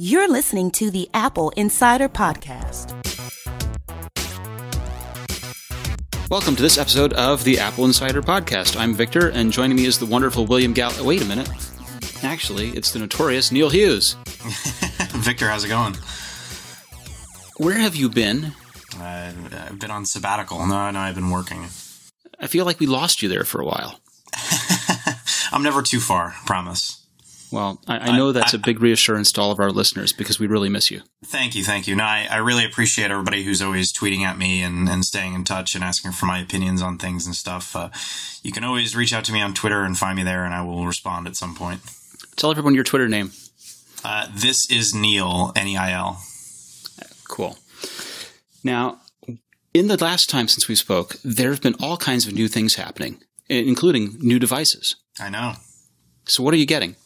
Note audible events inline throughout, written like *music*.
You're listening to the AppleInsider Podcast. Welcome to this episode of the AppleInsider Podcast. I'm Victor, and joining me is the wonderful William Gall. Wait a minute. Actually, it's the notorious Neil Hughes. *laughs* Victor, how's it going? Where have you been? Uh, I've been on sabbatical. No, no, I've been working. I feel like we lost you there for a while. *laughs* I'm never too far, promise. Well, I, I know that's a big reassurance to all of our listeners because we really miss you. Thank you, thank you. No, I, I really appreciate everybody who's always tweeting at me and, and staying in touch and asking for my opinions on things and stuff. Uh, you can always reach out to me on Twitter and find me there, and I will respond at some point. Tell everyone your Twitter name. Uh, this is Neil, N E I L. Cool. Now, in the last time since we spoke, there have been all kinds of new things happening, including new devices. I know. So, what are you getting?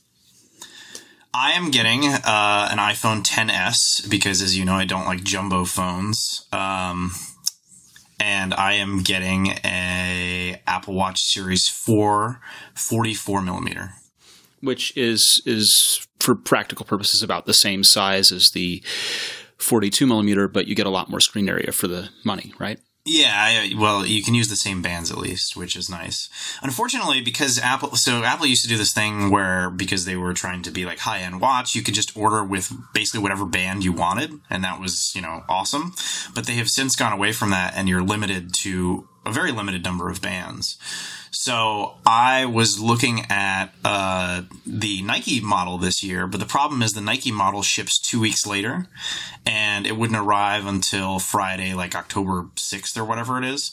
I am getting uh, an iPhone 10s because, as you know, I don't like jumbo phones. Um, and I am getting a Apple Watch Series 4 44 millimeter, which is is for practical purposes about the same size as the 42 millimeter, but you get a lot more screen area for the money, right? Yeah, I, uh, well, you can use the same bands at least, which is nice. Unfortunately, because Apple, so Apple used to do this thing where because they were trying to be like high end watch, you could just order with basically whatever band you wanted, and that was you know awesome. But they have since gone away from that, and you're limited to a very limited number of bands. So I was looking at uh, the Nike model this year, but the problem is the Nike model ships two weeks later, and it wouldn't arrive until Friday, like October 6th or whatever it is.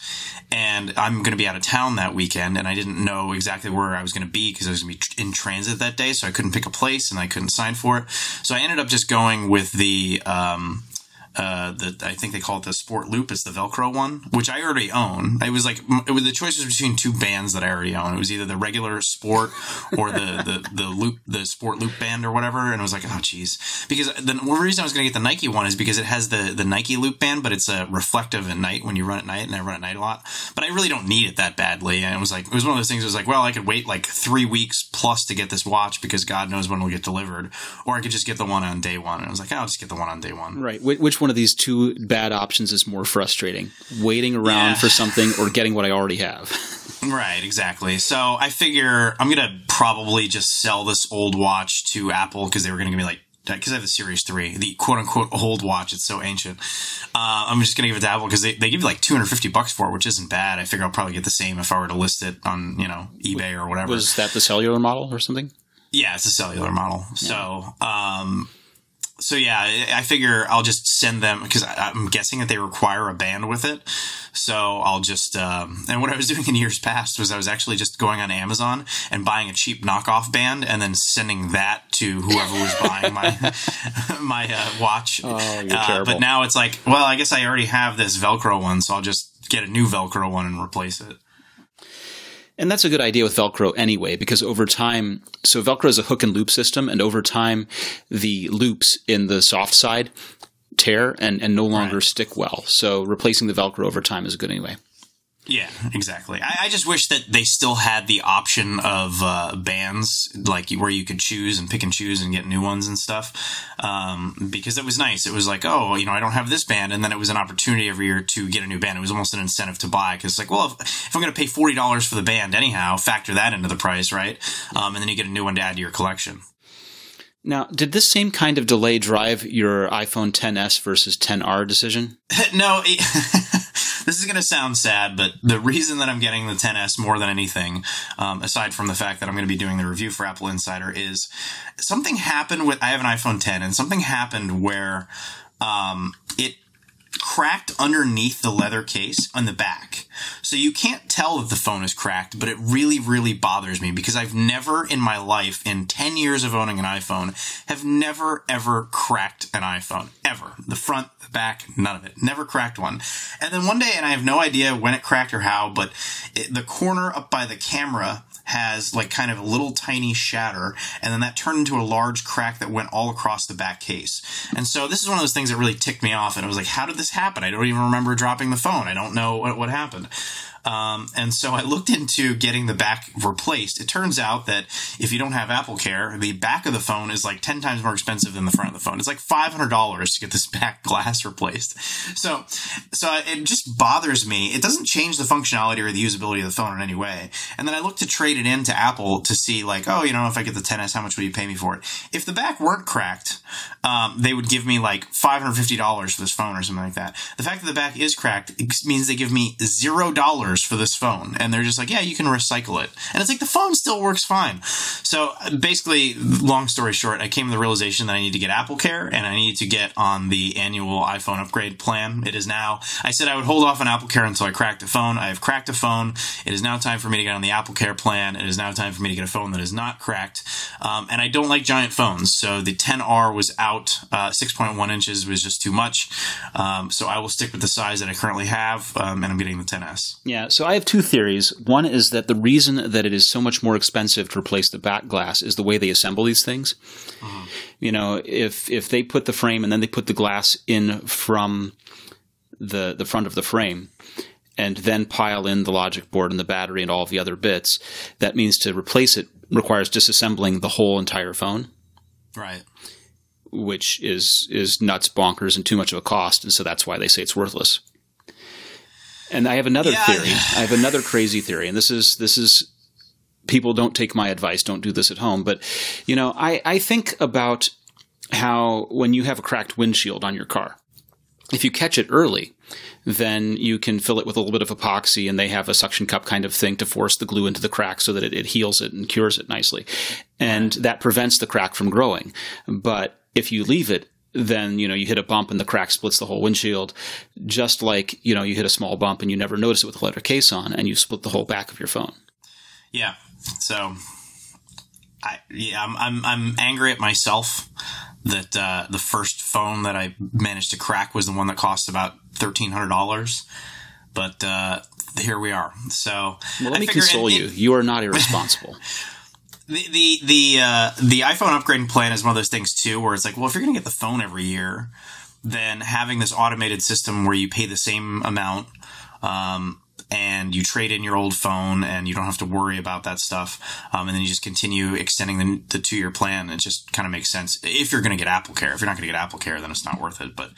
And I'm going to be out of town that weekend, and I didn't know exactly where I was going to be because I was going to be in transit that day, so I couldn't pick a place and I couldn't sign for it. So I ended up just going with the um, uh, the I think they call it the Sport Loop. It's the Velcro one, which I already own. It was like it was the choice was between two bands that I already own. It was either the regular Sport or the *laughs* the the loop the Sport Loop band or whatever. And I was like, oh geez, because the, reason I was going to get the Nike one is because it has the the Nike Loop band, but it's a uh, reflective at night when you run at night, and I run at night a lot. But I really don't need it that badly. And it was like it was one of those things. It was like, well, I could wait like three weeks plus to get this watch because God knows when it'll get delivered, or I could just get the one on day one. And I was like, I'll just get the one on day one. Right. Which one? One of these two bad options is more frustrating waiting around yeah. for something or getting what I already have. *laughs* right, exactly. So I figure I'm going to probably just sell this old watch to Apple because they were going to give me like because I have the Series 3, the quote unquote old watch. It's so ancient. Uh, I'm just going to give it to Apple because they, they give you like 250 bucks for it, which isn't bad. I figure I'll probably get the same if I were to list it on, you know, eBay or whatever. Was that the cellular model or something? Yeah, it's a cellular model. Yeah. So, um, so yeah, I figure I'll just send them because I'm guessing that they require a band with it. So I'll just um, and what I was *laughs* doing in years past was I was actually just going on Amazon and buying a cheap knockoff band and then sending that to whoever was buying my *laughs* my uh, watch. Oh, you're uh. But now it's like, well, I guess I already have this Velcro one, so I'll just get a new Velcro one and replace it. And that's a good idea with Velcro anyway, because over time, so Velcro is a hook and loop system, and over time, the loops in the soft side tear and, and no longer right. stick well. So replacing the Velcro over time is good anyway. Yeah, exactly. I, I, just wish that they still had the option of uh, bands, like where you could choose and pick and choose and get new ones and stuff. Um, because it was nice. It was like, oh, you know, I don't have this band, and then it was an opportunity every year to get a new band. It was almost an incentive to buy because it's like, well, if, if I'm going to pay forty dollars for the band anyhow, factor that into the price, right? Um, and then you get a new one to add to your collection. Now, did this same kind of delay drive your iPhone 10s versus 10R decision? *laughs* no. It, *laughs* this is going to sound sad, but the reason that I'm getting the 10s more than anything, um, aside from the fact that I'm going to be doing the review for AppleInsider, is something happened with. I have an iPhone 10, and something happened where um, it cracked underneath the leather case on the back. So you can't tell that the phone is cracked, but it really, really bothers me because I've never in my life, in 10 years of owning an iPhone, have never, ever cracked an iPhone. Ever. The front, the back, none of it. Never cracked one. And then one day, and I have no idea when it cracked or how, but it, the corner up by the camera has like kind of a little tiny shatter, and then that turned into a large crack that went all across the back case. And so this is one of those things that really ticked me off. And I was like, how did this happen? I don't even remember dropping the phone. I don't know what, what happened. Um, and so I looked into getting the back replaced. It turns out that if you don't have AppleCare, the back of the phone is like 10 times more expensive than the front of the phone. It's like $500 to get this *laughs* back glass replaced. So, so it just bothers me. It doesn't change the functionality or the usability of the phone in any way. And then I looked to trade it in to Apple to see like, oh, you know, if I get the 10S, how much will you pay me for it? If the back weren't cracked, um, they would give me like $550 for this phone or something like that. The fact that the back is cracked means they give me $0 for this phone. And they're just like, yeah, you can recycle it. And it's like, the phone still works fine. So basically, long story short, I came to the realization that I need to get AppleCare and I need to get on the annual iPhone upgrade plan. It is now, I said I would hold off on AppleCare until I cracked a phone. I have cracked a phone. It is now time for me to get on the AppleCare plan. It is now time for me to get a phone that is not cracked. Um, and I don't like giant phones. So the 10R was out. Uh, 6.1 inches was just too much. Um, so I will stick with the size that I currently have. Um, and I'm getting the 10S. Yeah so I have two theories. One is that the reason that it is so much more expensive to replace the back glass is the way they assemble these things. Mm-hmm. You know, if if they put the frame and then they put the glass in from the the front of the frame and then pile in the logic board and the battery and all of the other bits, that means to replace it requires disassembling the whole entire phone. Right. Which is is nuts bonkers and too much of a cost, and so that's why they say it's worthless. And I have another yeah. theory. I have another crazy theory, and this is this is people don't take my advice, don't do this at home. But you know, I, I think about how when you have a cracked windshield on your car, if you catch it early, then you can fill it with a little bit of epoxy and they have a suction cup kind of thing to force the glue into the crack so that it, it heals it and cures it nicely. And that prevents the crack from growing. But if you leave it then you know you hit a bump and the crack splits the whole windshield. Just like you know you hit a small bump and you never notice it with a leather case on and you split the whole back of your phone. Yeah. So i yeah i'm i'm, I'm angry at myself that uh, the first phone that i managed to crack was the one that cost about $1300 but uh, here we are. So well, let I me console it, you. It, you are not irresponsible *laughs* the the the uh, the iPhone upgrading plan is one of those things too, where it's like, well, if you're going to get the phone every year, then having this automated system where you pay the same amount um, and you trade in your old phone and you don't have to worry about that stuff. Um, and then you just continue extending the, the two year plan. It just kind of makes sense if you're going to get AppleCare. If you're not going to get AppleCare, then it's not worth it. But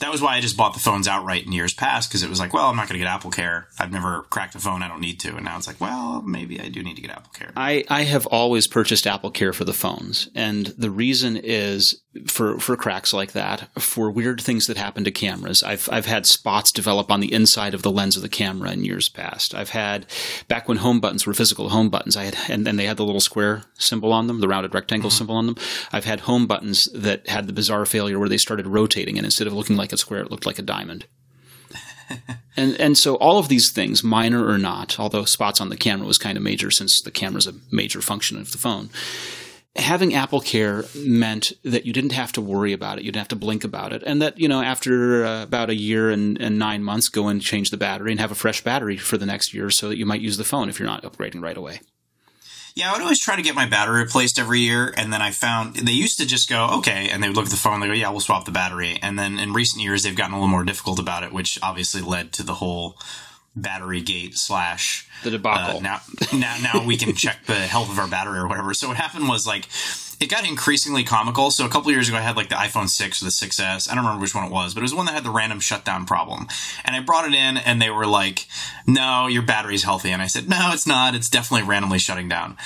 that was why I just bought the phones outright in years past because it was like, well, I'm not going to get AppleCare. I've never cracked a phone. I don't need to. And now it's like, well, maybe I do need to get AppleCare. I, I have always purchased AppleCare for the phones. And the reason is for, for cracks like that, for weird things that happen to cameras. I've, I've had spots develop on the inside of the lens of the camera in years past. I've had back when home buttons were physical home buttons. I had and then they had the little square symbol on them, the rounded rectangle mm-hmm. symbol on them. I've had home buttons that had the bizarre failure where they started rotating, and instead of looking like a square, it looked like a diamond. *laughs* and and so all of these things, minor or not, although spots on the camera was kind of major since the camera is a major function of the phone having AppleCare meant that you didn't have to worry about it. You didn't have to blink about it. And that, you know, after uh, about a year and, and, nine months, go and change the battery and have a fresh battery for the next year so that you might use the phone if you're not upgrading right away. Yeah, I would always try to get my battery replaced every year. And then I found they used to just go, okay. And they would look at the phone and they go, yeah, we'll swap the battery. And then in recent years, they've gotten a little more difficult about it, which obviously led to the whole battery gate slash the debacle. Uh, now, now, now we can check the health of our battery or whatever. So what happened was like it got increasingly comical. So a couple years ago, I had like the iPhone 6 or the 6S. I don't remember which one it was, but it was one that had the random shutdown problem. And I brought it in and they were like, no, your battery's healthy. And I said, no, it's not. It's definitely randomly shutting down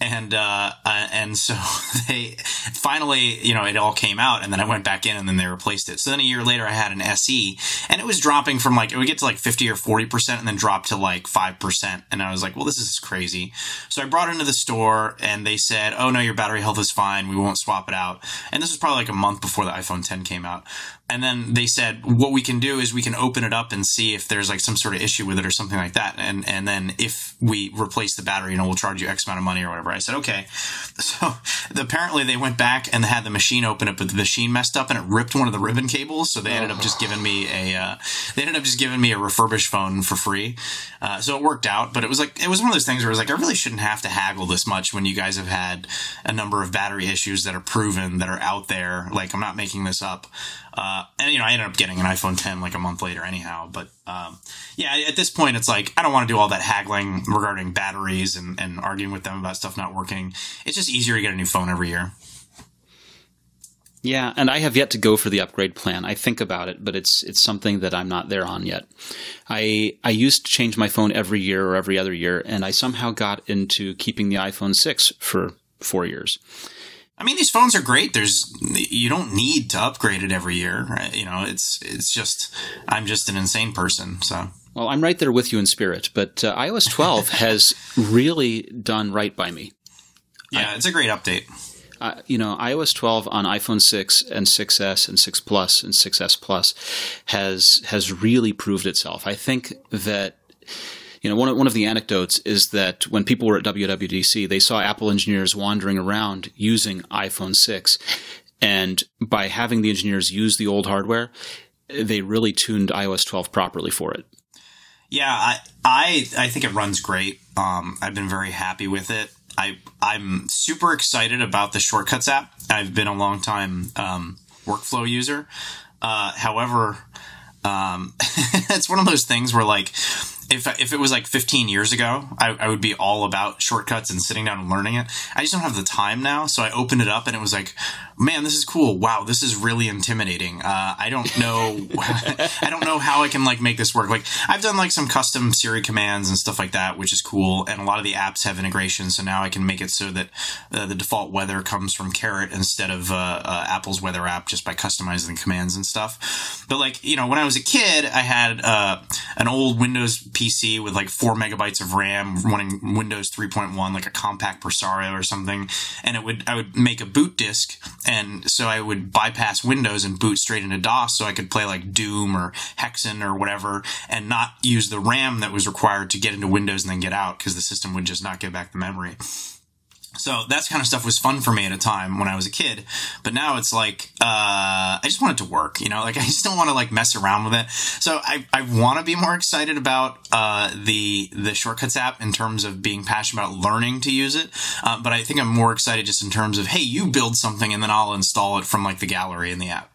and uh, uh, and so *laughs* they finally, you know, it all came out, and then I went back in, and then they replaced it. So then a year later, I had an SE, and it was dropping from like it would get to like fifty or forty percent, and then drop to like five percent, and I was like, well, this is crazy. So I brought it into the store, and they said, oh no, your battery health is fine, we won't swap it out. And this was probably like a month before the iPhone 10 came out and then they said what we can do is we can open it up and see if there's like some sort of issue with it or something like that. And and then if we replace the battery you know we'll charge you x amount of money or whatever. I said okay. *laughs* So apparently they went back and had the machine open up but the machine messed up and it ripped one of the ribbon cables. So they ended up just giving me a uh, they ended up just giving me a refurbished phone for free. Uh, so it worked out but it was like it was one of those things where it was like i really shouldn't have to haggle this much when you guys have had a number of battery issues that are proven that are out there. Like i'm not making this up Uh, and you know, I ended up getting an iPhone 10 like a month later, anyhow. But um, yeah, at this point, it's like I don't want to do all that haggling regarding batteries and, and arguing with them about stuff not working. It's just easier to get a new phone every year. Yeah, and I have yet to go for the upgrade plan. I think about it, but it's it's something that I'm not there on yet. I I used to change my phone every year or every other year, and I somehow got into keeping the iPhone 6 for 4 years. I mean, these phones are great. There's you don't need to upgrade it every year. Right? You know, it's it's just I'm just an insane person. So well, I'm right there with you in spirit. But uh, iOS 12 *laughs* has really done right by me. Yeah, I, it's a great update. Uh, you know, iOS 12 on iPhone 6 and 6s and 6 Plus and 6s Plus has has really proved itself. I think that you know, one of, one of the anecdotes is that when people were at WWDC, they saw Apple engineers wandering around using iPhone 6. And by having the engineers use the old hardware, they really tuned iOS 12 properly for it. Yeah, I I, I think it runs great. Um, I've been very happy with it. I I'm super excited about the Shortcuts app. I've been a long time um, workflow user. Uh, however, um, *laughs* it's one of those things where like if if it was like 15 years ago, I, I, would be all about shortcuts and sitting down and learning it. I just don't have the time now, so I opened it up and it was like, man, this is cool. Wow, this is really intimidating. Uh, I don't know, *laughs* I don't know how I can like make this work. Like I've done like some custom Siri commands and stuff like that, which is cool. And a lot of the apps have integration, so now I can make it so that uh, the default weather comes from Carrot instead of uh, uh Apple's weather app, just by customizing commands and stuff. But like you know, when I was a kid, I had uh, an old Windows PC with like four megabytes of RAM running Windows 3.1, like a Compaq Presario or something, and it would I would make a boot disk, and so I would bypass Windows and boot straight into DOS, so I could play like Doom or Hexen or whatever, and not use the RAM that was required to get into Windows and then get out because the system would just not give back the memory. So that kind of stuff was fun for me at a time when I was a kid, but now it's like uh, I just want it to work, you know. Like *laughs* I just don't want to like mess around with it. So I, I want to be more excited about uh, the the shortcuts app in terms of being passionate about learning to use it. Uh, but I think I'm more excited just in terms of hey, you build something and then I'll install it from like the gallery in the app.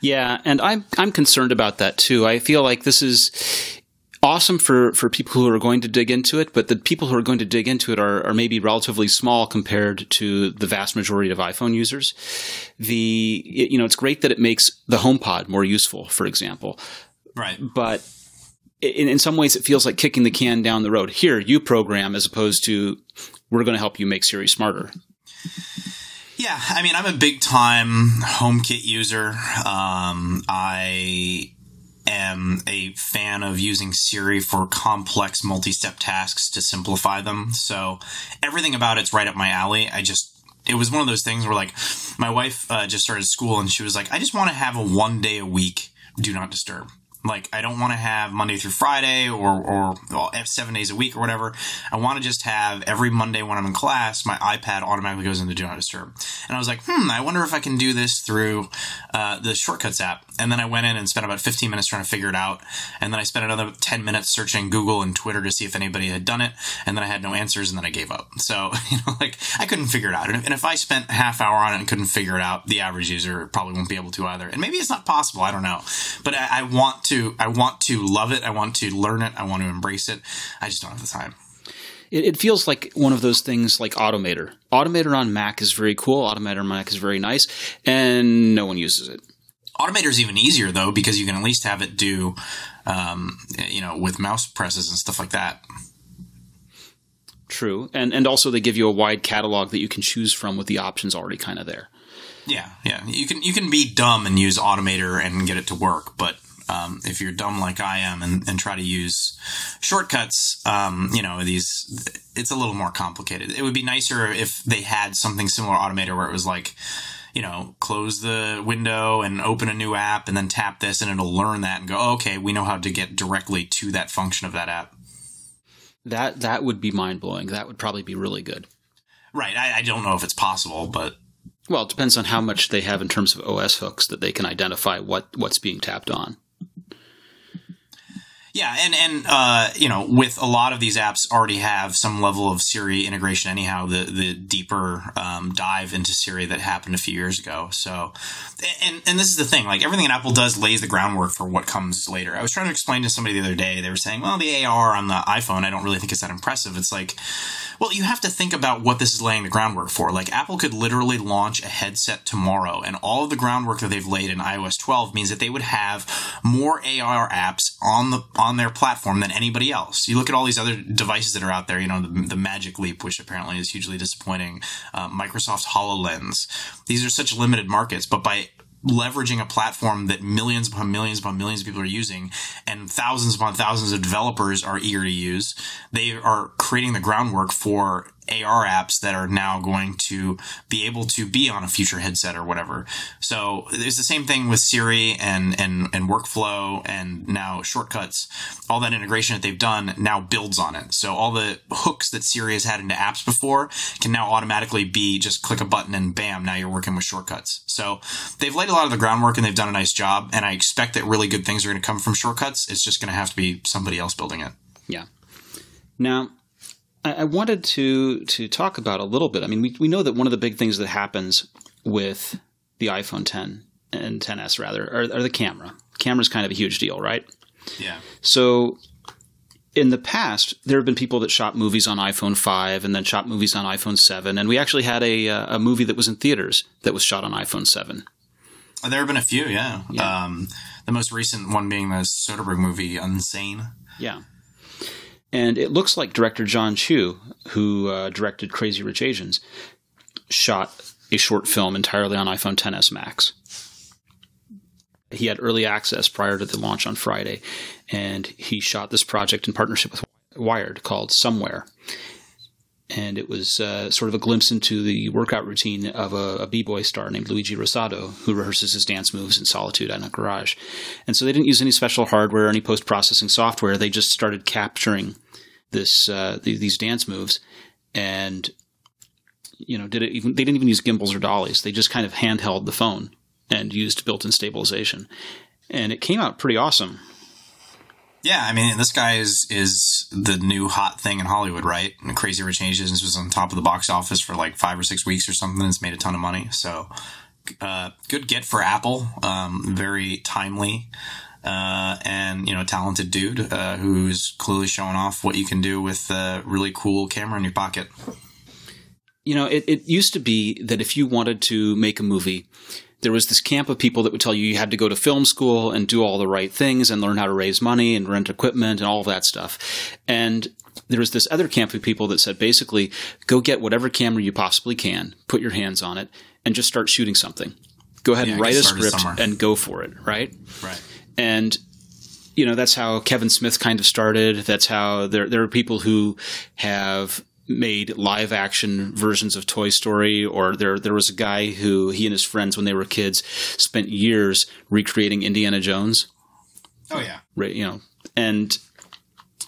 Yeah, and I'm I'm concerned about that too. I feel like this is awesome for, for people who are going to dig into it, but the people who are going to dig into it are, are maybe relatively small compared to the vast majority of iPhone users. The, you know, it's great that it makes the HomePod more useful, for example. Right. But in, in some ways, it feels like kicking the can down the road. Here, you program as opposed to we're going to help you make Siri smarter. Yeah, I mean, I'm a big time HomeKit user. Um, I am a fan of using Siri for complex multi-step tasks to simplify them. So everything about it's right up my alley. I just it was one of those things where like my wife uh, just started school and she was like, I just want to have a one day a week do not disturb. Like, I don't want to have Monday through Friday or, or well, seven days a week or whatever. I want to just have every Monday when I'm in class, my iPad automatically goes into Do Not Disturb. And I was like, hmm, I wonder if I can do this through uh, the Shortcuts app. And then I went in and spent about 15 minutes trying to figure it out. And then I spent another 10 minutes searching Google and Twitter to see if anybody had done it. And then I had no answers and then I gave up. *laughs* So, you know, like, I couldn't figure it out. And if, I spent half hour on it and couldn't figure it out, the average user probably won't be able to either. And maybe it's not possible. I don't know. But I, I want to I want to love it. I want to learn it. I want to embrace it. I just don't have the time. It feels like one of those things like Automator. Automator on Mac is very cool. Automator on Mac is very nice, and no one uses it. Automator is even easier though because you can at least have it do, um, you know, with mouse presses and stuff like that. True, and and also they give you a wide catalog that you can choose from with the options already kind of there. Yeah, yeah. You can you can be dumb and use Automator and get it to work, but um, if you're dumb like I am and, and try to use shortcuts, um, you know, these, it's a little more complicated. It would be nicer if they had something similar to Automator where it was like, you know, close the window and open a new app and then tap this and it'll learn that and go, oh, okay, we know how to get directly to that function of that app. That, that would be mind blowing. That would probably be really good. Right. I, I don't know if it's possible, but well, it depends on how much they have in terms of OS hooks that they can identify what what's being tapped on. Yeah, and and uh, you know, with a lot of these apps already have some level of Siri integration. Anyhow, the the deeper um, dive into Siri that happened a few years ago. So, and and this is the thing. Like everything that Apple does lays the groundwork for what comes later. I was trying to explain to somebody the other day. They were saying, "Well, the AR on the iPhone, I don't really think it's that impressive." It's like, well, you have to think about what this is laying the groundwork for. Like Apple could literally launch a headset tomorrow, and all of the groundwork that they've laid in iOS 12 means that they would have more AR apps on the on their platform than anybody else. You look at all these other devices that are out there. You know, the, the Magic Leap, which apparently is hugely disappointing. Uh, Microsoft's Hololens. These are such limited markets, but by leveraging a platform that millions upon millions upon millions of people are using and thousands upon thousands of developers are eager to use, they are creating the groundwork for AR apps that are now going to be able to be on a future headset or whatever. So there's the same thing with Siri and, and, and workflow and now shortcuts. All that integration that they've done now builds on it. So all the hooks that Siri has had into apps before can now automatically be just click a button and bam, now you're working with shortcuts. So they've laid a lot of the groundwork and they've done a nice job. And I expect that really good things are going to come from shortcuts. It's just going to have to be somebody else building it. Yeah. Now, I wanted to to talk about a little bit. I mean, we we know that one of the big things that happens with the iPhone 10 and 10s rather are, are the camera. Camera's kind of a huge deal, right? Yeah. So in the past, there have been people that shot movies on iPhone 5 and then shot movies on iPhone 7, and we actually had a uh, a movie that was in theaters that was shot on iPhone 7. There have been a few, yeah. yeah. Um, the most recent one being the Soderbergh movie Unsane. Yeah. And it looks like director Jon Chu, who uh, directed Crazy Rich Asians, shot a short film entirely on iPhone 10s Max. He had early access prior to the launch on Friday, and he shot this project in partnership with Wired called Somewhere. And it was uh, sort of a glimpse into the workout routine of a, a b-boy star named Luigi Rosado, who rehearses his dance moves in solitude in a garage. And so they didn't use any special hardware, or any post-processing software. They just started capturing this uh, these dance moves, and you know, did it even? They didn't even use gimbals or dollies. They just kind of handheld the phone and used built-in stabilization, and it came out pretty awesome. Yeah, I mean, this guy is is the new hot thing in Hollywood, right? And Crazy Rich Asians was on top of the box office for like five or six weeks or something. It's made a ton of money, so uh, good get for Apple. Um, very timely uh, and you know, talented dude uh, who's clearly showing off what you can do with a really cool camera in your pocket. You know, it, it used to be that if you wanted to make a movie, there was this camp of people that would tell you you had to go to film school and do all the right things and learn how to raise money and rent equipment and all of that stuff. And there was this other camp of people that said basically, go get whatever camera you possibly can, put your hands on it, and just start shooting something. Go ahead yeah, and write a script somewhere. and go for it, right? Right. And you know that's how Kevin Smith kind of started. That's how there there are people who have made live action versions of Toy Story, or there there was a guy who he and his friends when they were kids spent years recreating Indiana Jones. Oh yeah, you know, and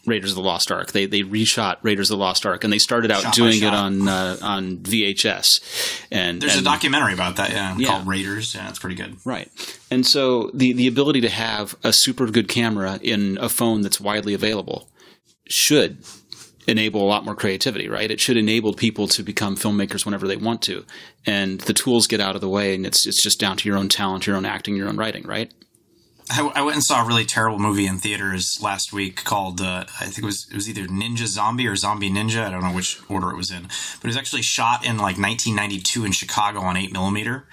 Raiders of the Lost Ark. They they reshot Raiders of the Lost Ark, and they started out shot doing it on uh, on VHS. And there's and, a documentary about that, yeah, yeah, called Raiders. Yeah, it's pretty good. Right, and so the the ability to have a super good camera in a phone that's widely available should enable a lot more creativity, right? It should enable people to become filmmakers whenever they want to, and the tools get out of the way, and it's it's just down to your own talent, your own acting, your own writing, right? I, I, went and saw a really terrible movie in theaters last week called uh, I think it was it was either Ninja Zombie or Zombie Ninja. I don't know which order it was in, but it was actually shot in like 1992 in Chicago on eight millimeter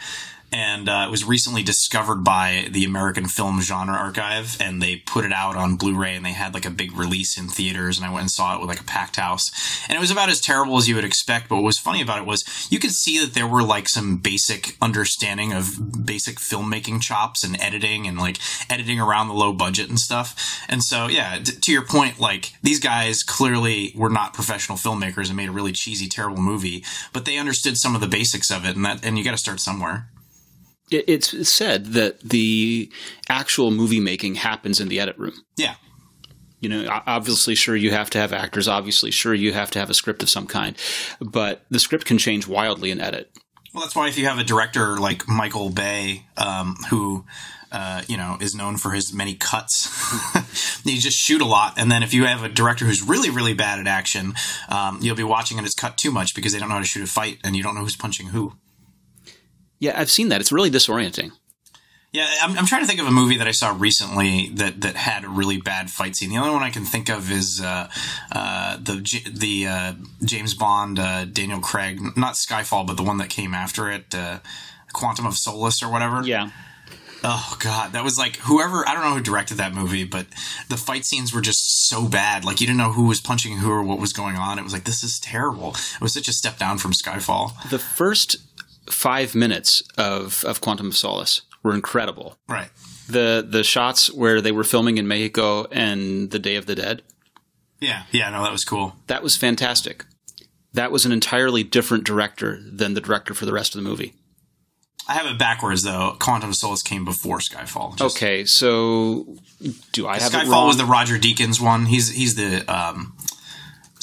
and uh, it was recently discovered by the American Film Genre Archive, and they put it out on Blu-ray, and they had like a big release in theaters, and I went and saw it with like a packed house, and it was about as terrible as you would expect. But what was funny about it was you could see that there were like some basic understanding of basic filmmaking chops and editing, and like editing around the low budget and stuff. And so, yeah, t- to your point, like these guys clearly were not professional filmmakers and made a really cheesy, terrible movie, but they understood some of the basics of it, and that, and you got to start somewhere it's said that the actual movie making happens in the edit room. Yeah. You know, obviously, sure, you have to have actors. Obviously, sure, you have to have a script of some kind. But the script can change wildly in edit. Well, that's why if you have a director like Michael Bay, um, who uh, you know is known for his many cuts, *laughs* you just shoot a lot, and then if you have a director who's really really bad at action, um, you'll be watching and it's cut too much because they don't know how to shoot a fight and you don't know who's punching who. Yeah, I've seen that. It's really disorienting. Yeah, I'm, I'm, trying to think of a movie that I saw recently that, that had a really bad fight scene. The only one I can think of is uh, uh, the the uh, James Bond uh, Daniel Craig, not Skyfall, but the one that came after it, uh, Quantum of Solace or whatever. Yeah. Oh god, that was like whoever I don't know who directed that movie, but the fight scenes were just so bad. Like you didn't know who was punching who or what was going on. It was like this is terrible. It was such a step down from Skyfall. The first five minutes of of Quantum of Solace were incredible. Right. The the shots where they were filming in Mexico and the Day of the Dead. Yeah, yeah, no, that was cool. That was fantastic. That was an entirely different director than the director for the rest of the movie. I have it backwards though. Quantum of Solace came before Skyfall. Just, okay, so do I have Skyfall was the Roger Deakins one. He's he's the um,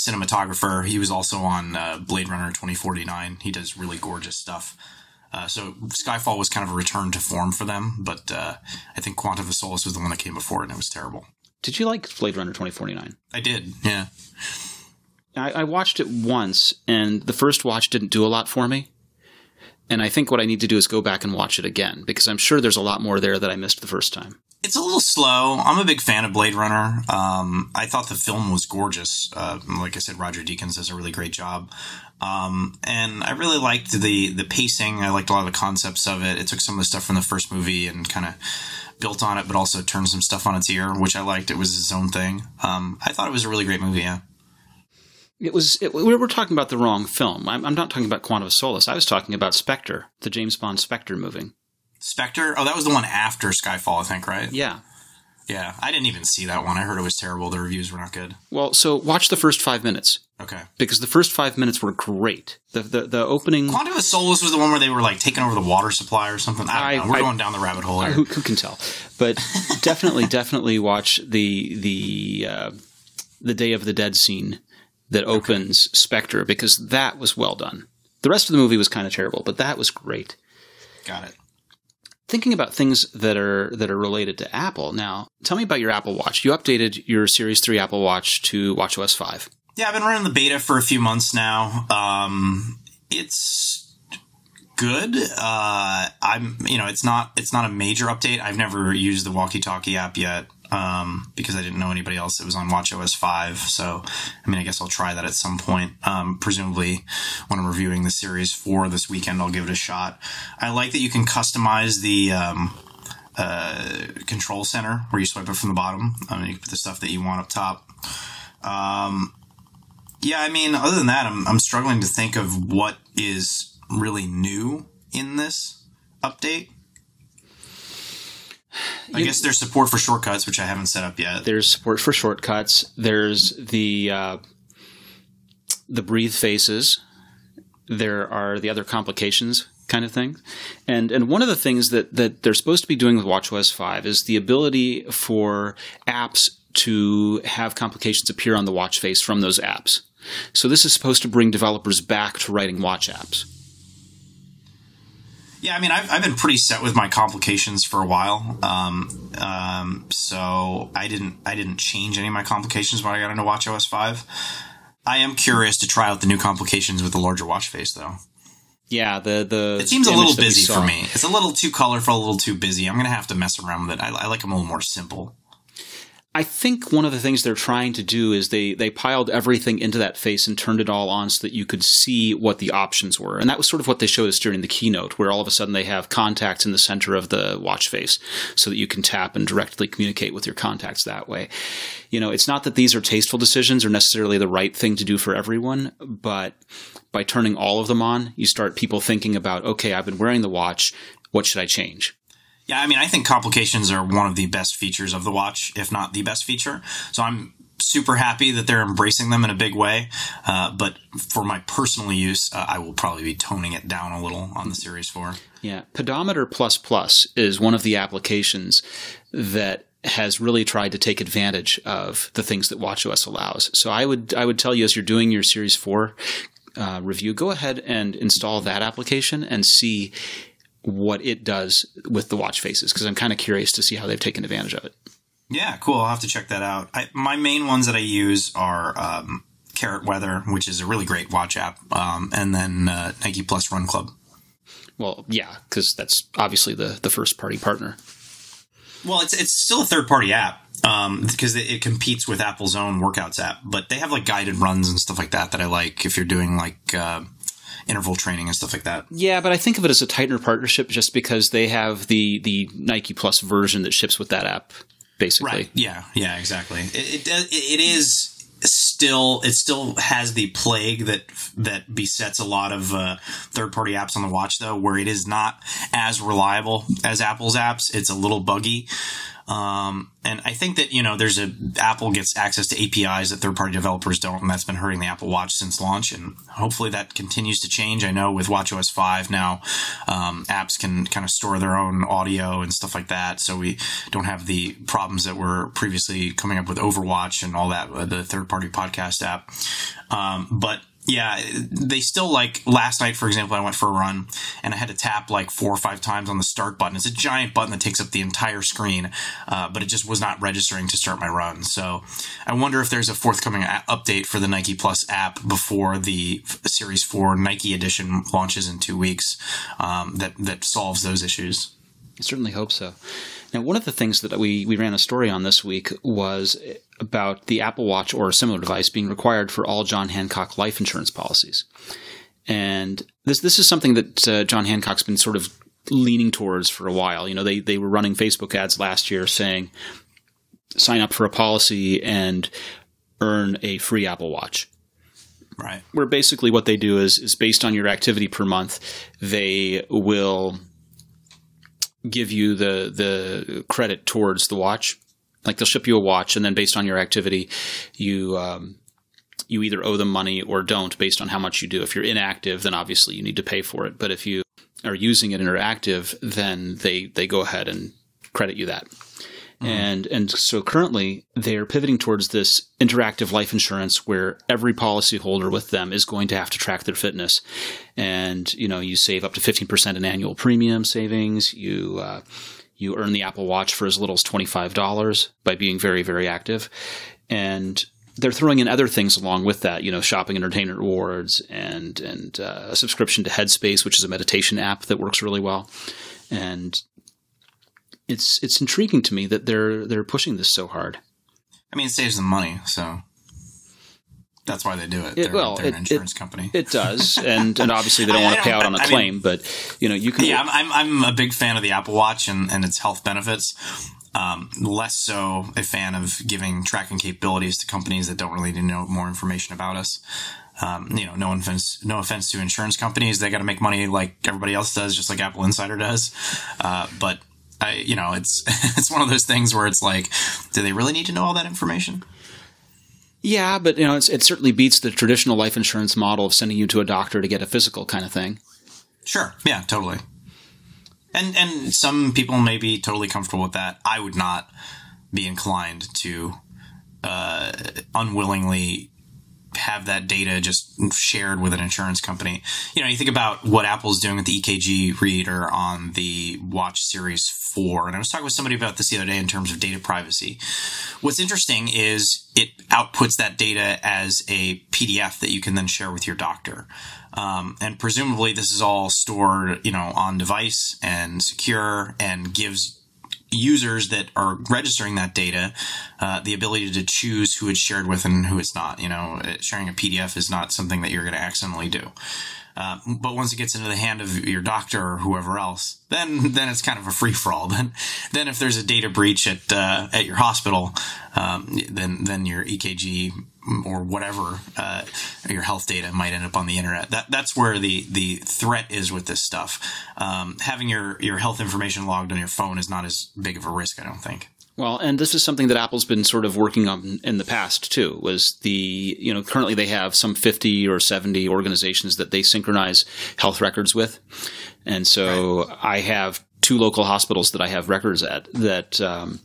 cinematographer. He was also on uh, Blade Runner 2049. He does really gorgeous stuff. Uh, so Skyfall was kind of a return to form for them, but uh, I think Quantum of Solace was the one that came before, and it was terrible. Did you like Blade Runner 2049? I did, yeah. I, I watched it once, and the first watch didn't do a lot for me. And I think what I need to do is go back and watch it again because I'm sure there's a lot more there that I missed the first time. It's a little slow. I'm a big fan of Blade Runner. Um, I thought the film was gorgeous. Uh, like I said, Roger Deakins does a really great job. Um, and I really liked the the pacing. I liked a lot of the concepts of it. It took some of the stuff from the first movie and kind of built on it, but also turned some stuff on its ear, which I liked. It was its own thing. Um, I thought it was a really great movie. Yeah. It was. It, we were talking about the wrong film. I'm, I'm, not talking about Quantum of Solace. I was talking about Spectre, the James Bond Spectre movie. Spectre. Oh, that was the one after Skyfall, I think, right? Yeah. Yeah, I didn't even see that one. I heard it was terrible. The reviews were not good. Well, so watch the first five minutes. Okay. Because the first five minutes were great. The the, the opening. Quantum of Solace was the one where they were like taking over the water supply or something. I don't I, know. We're I, going down the rabbit hole here. Who, who, can tell? But *laughs* definitely, definitely watch the the uh, the Day of the Dead scene that opens okay. Spectre because that was well done. The rest of the movie was kind of terrible, but that was great. Got it. Thinking about things that are that are related to Apple. Now, tell me about your Apple Watch. You updated your Series 3 Apple Watch to WatchOS 5. Yeah, I've been running the beta for a few months now. Um, it's good. Uh, I'm, you know, it's not it's not a major update. I've never used the Walkie Talkie app yet um, because I didn't know anybody else that was on WatchOS 5. So, I mean, I guess I'll try that at some point. Um, presumably, when I'm reviewing the Series 4 this weekend, I'll give it a shot. I like that you can customize the um, uh, control center where you swipe it from the bottom. I mean, you can put the stuff that you want up top. Um, yeah, I mean, other than that, I'm, I'm struggling to think of what is really new in this update. I guess there's support for shortcuts, which I haven't set up yet. There's support for shortcuts. There's the uh, the breathe faces. There are the other complications kind of thing. And and one of the things that that they're supposed to be doing with WatchOS 5 is the ability for apps to have complications appear on the watch face from those apps. So this is supposed to bring developers back to writing watch apps. Yeah, I mean, I've, I've been pretty set with my complications for a while. Um, um, so I didn't I didn't change any of my complications when I got into WatchOS five. I am curious to try out the new complications with the larger watch face, though. Yeah, the the it seems a little busy for me. It's a little too colorful, a little too busy. I'm gonna have to mess around with it. I, I like them a little more simple. I think one of the things they're trying to do is they they piled everything into that face and turned it all on so that you could see what the options were. And that was sort of what they showed us during the keynote, where all of a sudden they have contacts in the center of the watch face so that you can tap and directly communicate with your contacts that way. You know, it's not that these are tasteful decisions or necessarily the right thing to do for everyone, but by turning all of them on, you start people thinking about, okay, I've been wearing the watch. What should I change? Yeah, I mean, I think complications are one of the best features of the watch, if not the best feature. So I'm super happy that they're embracing them in a big way. Uh, but for my personal use, uh, I will probably be toning it down a little on the Series 4. Yeah. Pedometer Plus Plus is one of the applications that has really tried to take advantage of the things that WatchOS allows. So I would I would tell you as you're doing your Series 4 uh, review, go ahead and install that application and see what it does with the watch faces because I'm kind of curious to see how they've taken advantage of it. Yeah, cool. I'll have to check that out. I, my main ones that I use are um, Carrot Weather, which is a really great watch app, um, and then uh, Nike Plus Run Club. Well, yeah, because that's obviously the the first party partner. Well, it's it's still a third party app um, because it, it, competes with Apple's own workouts app, but they have like guided runs and stuff like that that I like if you're doing like. Uh, interval training and stuff like that. Yeah, but I think of it as a tighter partnership just because they have the the Nike Plus version that ships with that app, basically. Right. Yeah. Yeah. Exactly. It it, it is still it still has the plague that that besets a lot of uh, third party apps on the watch though, where it is not as reliable as Apple's apps. It's a little buggy. Um, and I think that, you know, there's a, Apple gets access to APIs that third party developers don't, and that's been hurting the Apple Watch since launch. And hopefully that continues to change. I know with WatchOS 5 now, um, apps can kind of store their own audio and stuff like that. So we don't have the problems that were previously coming up with Overcast and all that, uh, the third party podcast app. Um, but yeah, they still like last night, for example, I went for a run and I had to tap like four or five times on the start button. It's a giant button that takes up the entire screen, uh, but it just was not registering to start my run. So I wonder if there's a forthcoming a- update for the Nike Plus app before the Series 4 Nike edition launches in two weeks um, that, that solves those issues. I certainly hope so. Now, one of the things that we, we ran a story on this week was about the Apple Watch or a similar device being required for all John Hancock life insurance policies. And this this is something that uh, John Hancock's been sort of leaning towards for a while. You know, they they were running Facebook ads last year saying sign up for a policy and earn a free Apple Watch. Right. Where basically what they do is is based on your activity per month, they will give you the the credit towards the watch. Like they'll ship you a watch, and then based on your activity, you um, you either owe them money or don't based on how much you do. If you're inactive, then obviously you need to pay for it. But if you are using it and are active, then they they go ahead and credit you that. Mm-hmm. And and so currently they're pivoting towards this interactive life insurance where every policyholder with them is going to have to track their fitness, and you know you save up to fifteen percent in annual premium savings. You uh, you earn the Apple Watch for as little as twenty five dollars by being very very active, and they're throwing in other things along with that, you know, shopping entertainment rewards and and uh, a subscription to Headspace, which is a meditation app that works really well, and it's it's intriguing to me that they're they're pushing this so hard. I mean, it saves them money, so that's why they do it. They're, well, they're it, an insurance it, company. It does, and and obviously they don't *laughs* want to pay out on a I claim, mean, but you know you can. Yeah, I'm, I'm I'm a big fan of the Apple Watch and and its health benefits. Um, less so a fan of giving tracking capabilities to companies that don't really need to know more information about us. Um, you know, no offense, no offense to insurance companies. They got to make money like everybody else does, just like AppleInsider does. Uh, but I, you know, it's *laughs* it's one of those things where it's like, do they really need to know all that information? Yeah, but you know, it certainly beats the traditional life insurance model of sending you to a doctor to get a physical kind of thing. Sure. Yeah. Totally. And and some people may be totally comfortable with that. I would not be inclined to uh, unwillingly have that data just shared with an insurance company. You know, you think about what Apple's doing with the EKG reader on the Watch Series 4. And I was talking with somebody about this the other day in terms of data privacy. What's interesting is it outputs that data as a PDF that you can then share with your doctor. Um, and presumably this is all stored, you know, on device and secure and gives users that are registering that data uh, the ability to choose who it's shared with and who it's not. You know, sharing a PDF is not something that you're going to accidentally do. Uh, but once it gets into the hand of your doctor or whoever else, then then it's kind of a free for all. *laughs* Then then if there's a data breach at uh, at your hospital, um, then then your EKG or whatever uh, your health data might end up on the internet. That that's where the the threat is with this stuff. Um, having your your health information logged on your phone is not as big of a risk, I don't think. Well, and this is something that Apple's been sort of working on in the past too. Was the you know currently they have some fifty or seventy organizations that they synchronize health records with, and so right. I have two local hospitals that I have records at that. Um,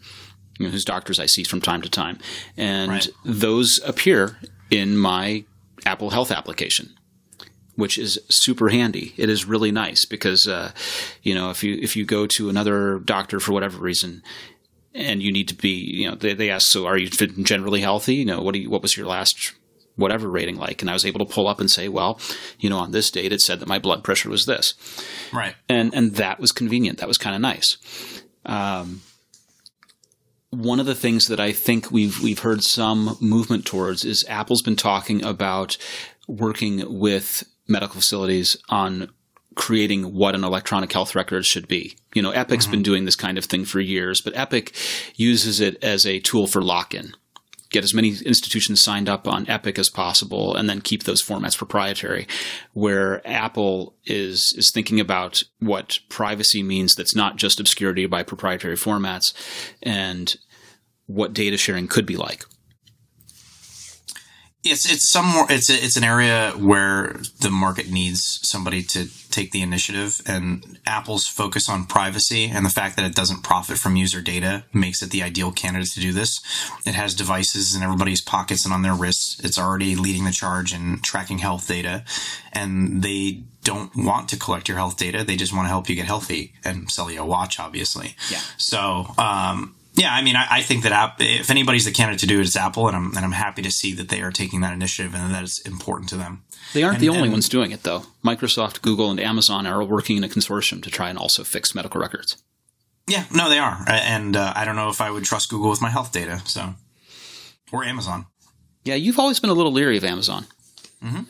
you know, whose doctors I see from time to time, and right. those appear in my Apple Health application. which is super handy. It is really nice because, uh, you know, if you if you go to another doctor for whatever reason, and you need to be, you know, they, they ask, so are you generally healthy? You know, what do you, what was your last whatever rating like? And I was able to pull up and say, well, you know, on this date it said that my blood pressure was this, right? And and that was convenient. That was kind of nice. Um, one of the things that I think we've we've heard some movement towards is Apple's been talking about working with medical facilities on creating what an electronic health record should be. You know, Epic's mm-hmm. been doing this kind of thing for years, but Epic uses it as a tool for lock-in. Get as many institutions signed up on Epic as possible, and then keep those formats proprietary. Where Apple is is thinking about what privacy means. That's not just obscurity by proprietary formats, and what data sharing could be like. It's it's some more it's a, it's an area where the market needs somebody to take the initiative and Apple's focus on privacy and the fact that it doesn't profit from user data makes it the ideal candidate to do this. It has devices in everybody's pockets and on their wrists. It's already leading the charge in tracking health data and they don't want to collect your health data. They just want to help you get healthy and sell you a watch, obviously. Yeah. So, um, yeah, I mean, I, I, think that app, if anybody's the candidate to do it, it's Apple, and I'm and I'm happy to see that they are taking that initiative and that it's important to them. They aren't and, the only and, ones doing it, though. Microsoft, Google, and Amazon are all working in a consortium to try and also fix medical records. Yeah, no, they are, and uh, I don't know if I would trust Google with my health data, so or Amazon. Yeah, you've always been a little leery of Amazon. Mm-hmm.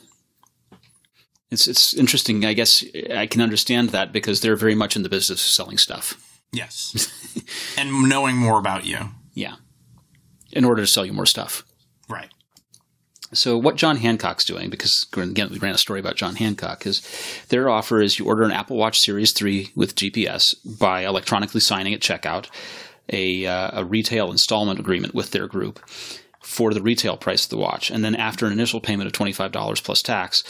It's it's interesting. I guess I can understand that because they're very much in the business of selling stuff. Yes. *laughs* and knowing more about you. Yeah. In order to sell you more stuff. Right. So what John Hancock's doing, because again we ran a story about John Hancock, is their offer is you order an Apple Watch Series 3 with GPS by electronically signing at checkout, a, uh, a retail installment agreement with their group for the retail price of the watch, and then after an initial payment of twenty five dollars plus tax,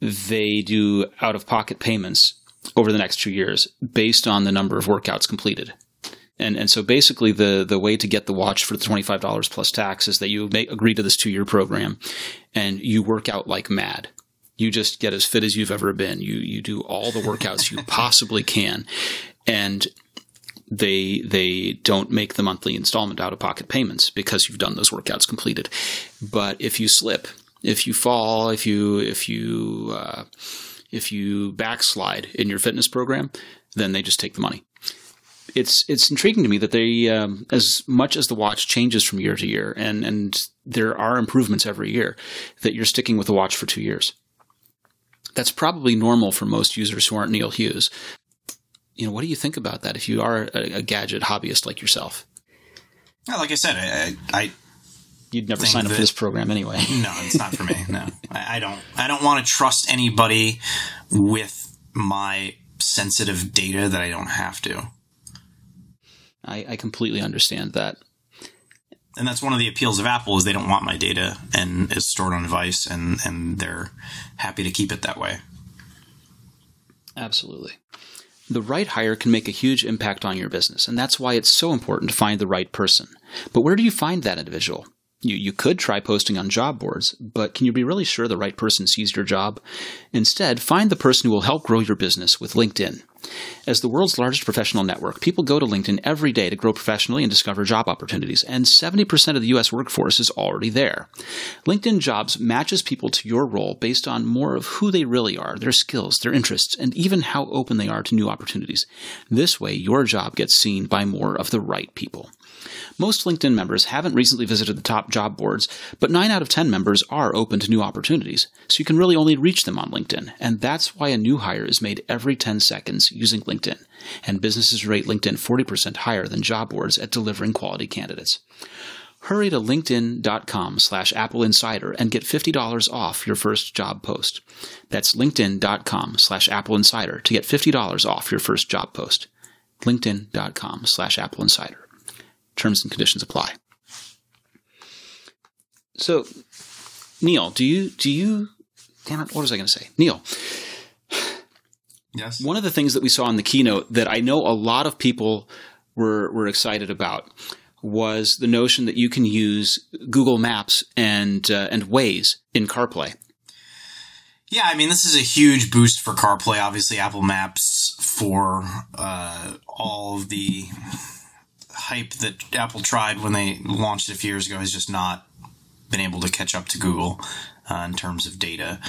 they do out of pocket payments over the next two years based on the number of workouts completed. And and so basically the the way to get the watch for the twenty five dollars plus tax is that you make, agree to this two year program, and you work out like mad. You just get as fit as you've ever been. You you do all the workouts you *laughs* possibly can, and they they don't make the monthly installment out of pocket payments because you've done those workouts completed. But if you slip, if you fall, if you if you uh, if you backslide in your fitness program, then they just take the money. It's it's intriguing to me that they, um, as much as the watch changes from year to year, and and there are improvements every year, that you're sticking with the watch for two years. That's probably normal for most users who aren't Neil Hughes. You know, what do you think about that? If you are a, a gadget hobbyist like yourself, well, like I said, I, I you'd never sign up for this program anyway. *laughs* no, it's not for me. No, I, I don't. I don't want to trust anybody with my sensitive data that I don't have to. I, I completely understand that. And that's one of the appeals of Apple is they don't want my data and it's stored on device and, and they're happy to keep it that way. Absolutely. The right hire can make a huge impact on your business, and that's why it's so important to find the right person. But where do you find that individual? You, you could try posting on job boards, but can you be really sure the right person sees your job? Instead, find the person who will help grow your business with LinkedIn. As the world's largest professional network, people go to LinkedIn every day to grow professionally and discover job opportunities, and 70% of the US workforce is already there. LinkedIn Jobs matches people to your role based on more of who they really are, their skills, their interests, and even how open they are to new opportunities. This way, your job gets seen by more of the right people. Most LinkedIn members haven't recently visited the top job boards, but 9 out of 10 members are open to new opportunities, so you can really only reach them on LinkedIn, and that's why a new hire is made every 10 seconds using LinkedIn, and businesses rate LinkedIn 40% higher than job boards at delivering quality candidates. Hurry to linkedin.com slash AppleInsider and get $50 off your first job post. That's linkedin.com slash AppleInsider to get $50 off your first job post. linkedin.com slash AppleInsider. Terms and conditions apply. So, Neil, do you do you? Damn it! What was I going to say, Neil? Yes. One of the things that we saw in the keynote that I know a lot of people were were excited about was the notion that you can use Google Maps and uh, and Waze in CarPlay. Yeah, I mean, this is a huge boost for CarPlay. Obviously, Apple Maps for uh, all of the hype that Apple tried when they launched a few years ago has just not been able to catch up to Google uh, in terms of data.